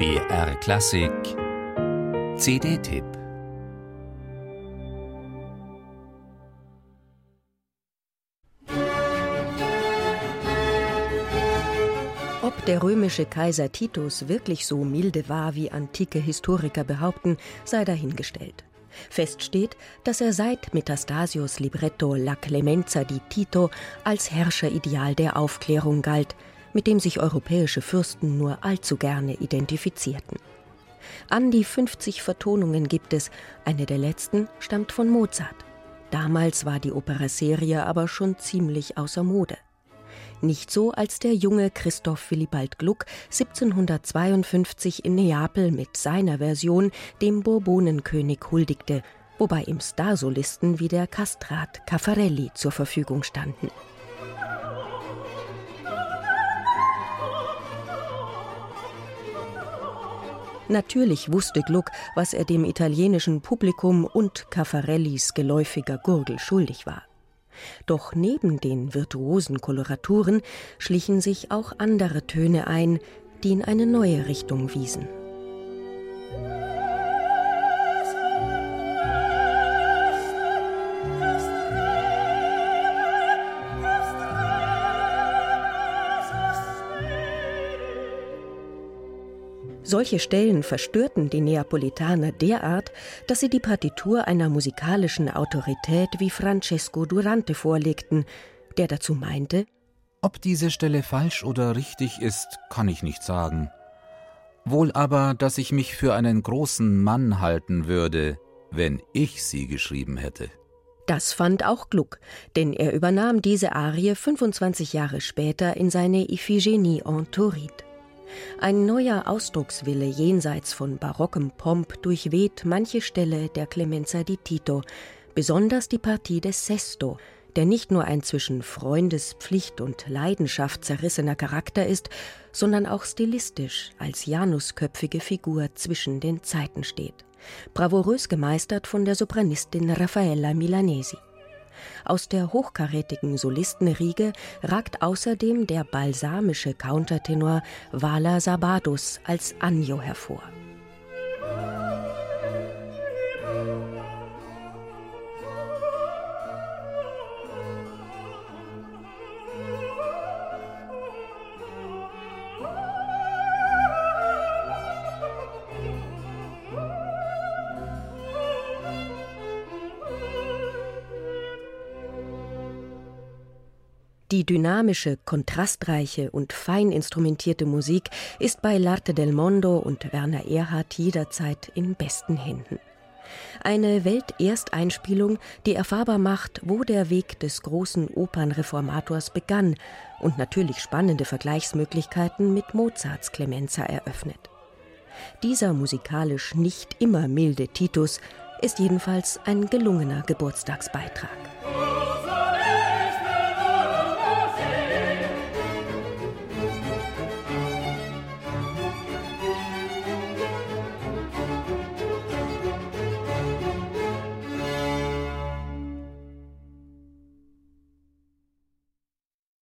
BR Klassik CD-Tipp Ob der römische Kaiser Titus wirklich so milde war, wie antike Historiker behaupten, sei dahingestellt. Fest steht, dass er seit Metastasios Libretto La Clemenza di Tito als Herrscherideal der Aufklärung galt, mit dem sich europäische Fürsten nur allzu gerne identifizierten. An die 50 Vertonungen gibt es, eine der letzten stammt von Mozart. Damals war die Opera Serie aber schon ziemlich außer Mode. Nicht so, als der junge Christoph Willibald Gluck 1752 in Neapel mit seiner Version dem Bourbonenkönig huldigte, wobei ihm Starsolisten wie der Kastrat Caffarelli zur Verfügung standen. Natürlich wusste Gluck, was er dem italienischen Publikum und Caffarellis geläufiger Gurgel schuldig war. Doch neben den virtuosen Koloraturen schlichen sich auch andere Töne ein, die in eine neue Richtung wiesen. Solche Stellen verstörten die Neapolitaner derart, dass sie die Partitur einer musikalischen Autorität wie Francesco Durante vorlegten, der dazu meinte, ob diese Stelle falsch oder richtig ist, kann ich nicht sagen. Wohl aber, dass ich mich für einen großen Mann halten würde, wenn ich sie geschrieben hätte. Das fand auch Gluck, denn er übernahm diese Arie 25 Jahre später in seine Iphigenie en Tauride. Ein neuer Ausdruckswille jenseits von barockem Pomp durchweht manche Stelle der Clemenza di Tito, besonders die Partie des Sesto, der nicht nur ein zwischen Freundespflicht und Leidenschaft zerrissener Charakter ist, sondern auch stilistisch als janusköpfige Figur zwischen den Zeiten steht. Bravourös gemeistert von der Sopranistin Raffaella Milanesi. Aus der hochkarätigen Solistenriege ragt außerdem der balsamische Countertenor Vala Sabados als Anjo hervor. Die dynamische, kontrastreiche und fein instrumentierte Musik ist bei L'Arte del Mondo und Werner Erhard jederzeit in besten Händen. Eine Weltersteinspielung, die erfahrbar macht, wo der Weg des großen Opernreformators begann und natürlich spannende Vergleichsmöglichkeiten mit Mozarts Clemenza eröffnet. Dieser musikalisch nicht immer milde Titus ist jedenfalls ein gelungener Geburtstagsbeitrag.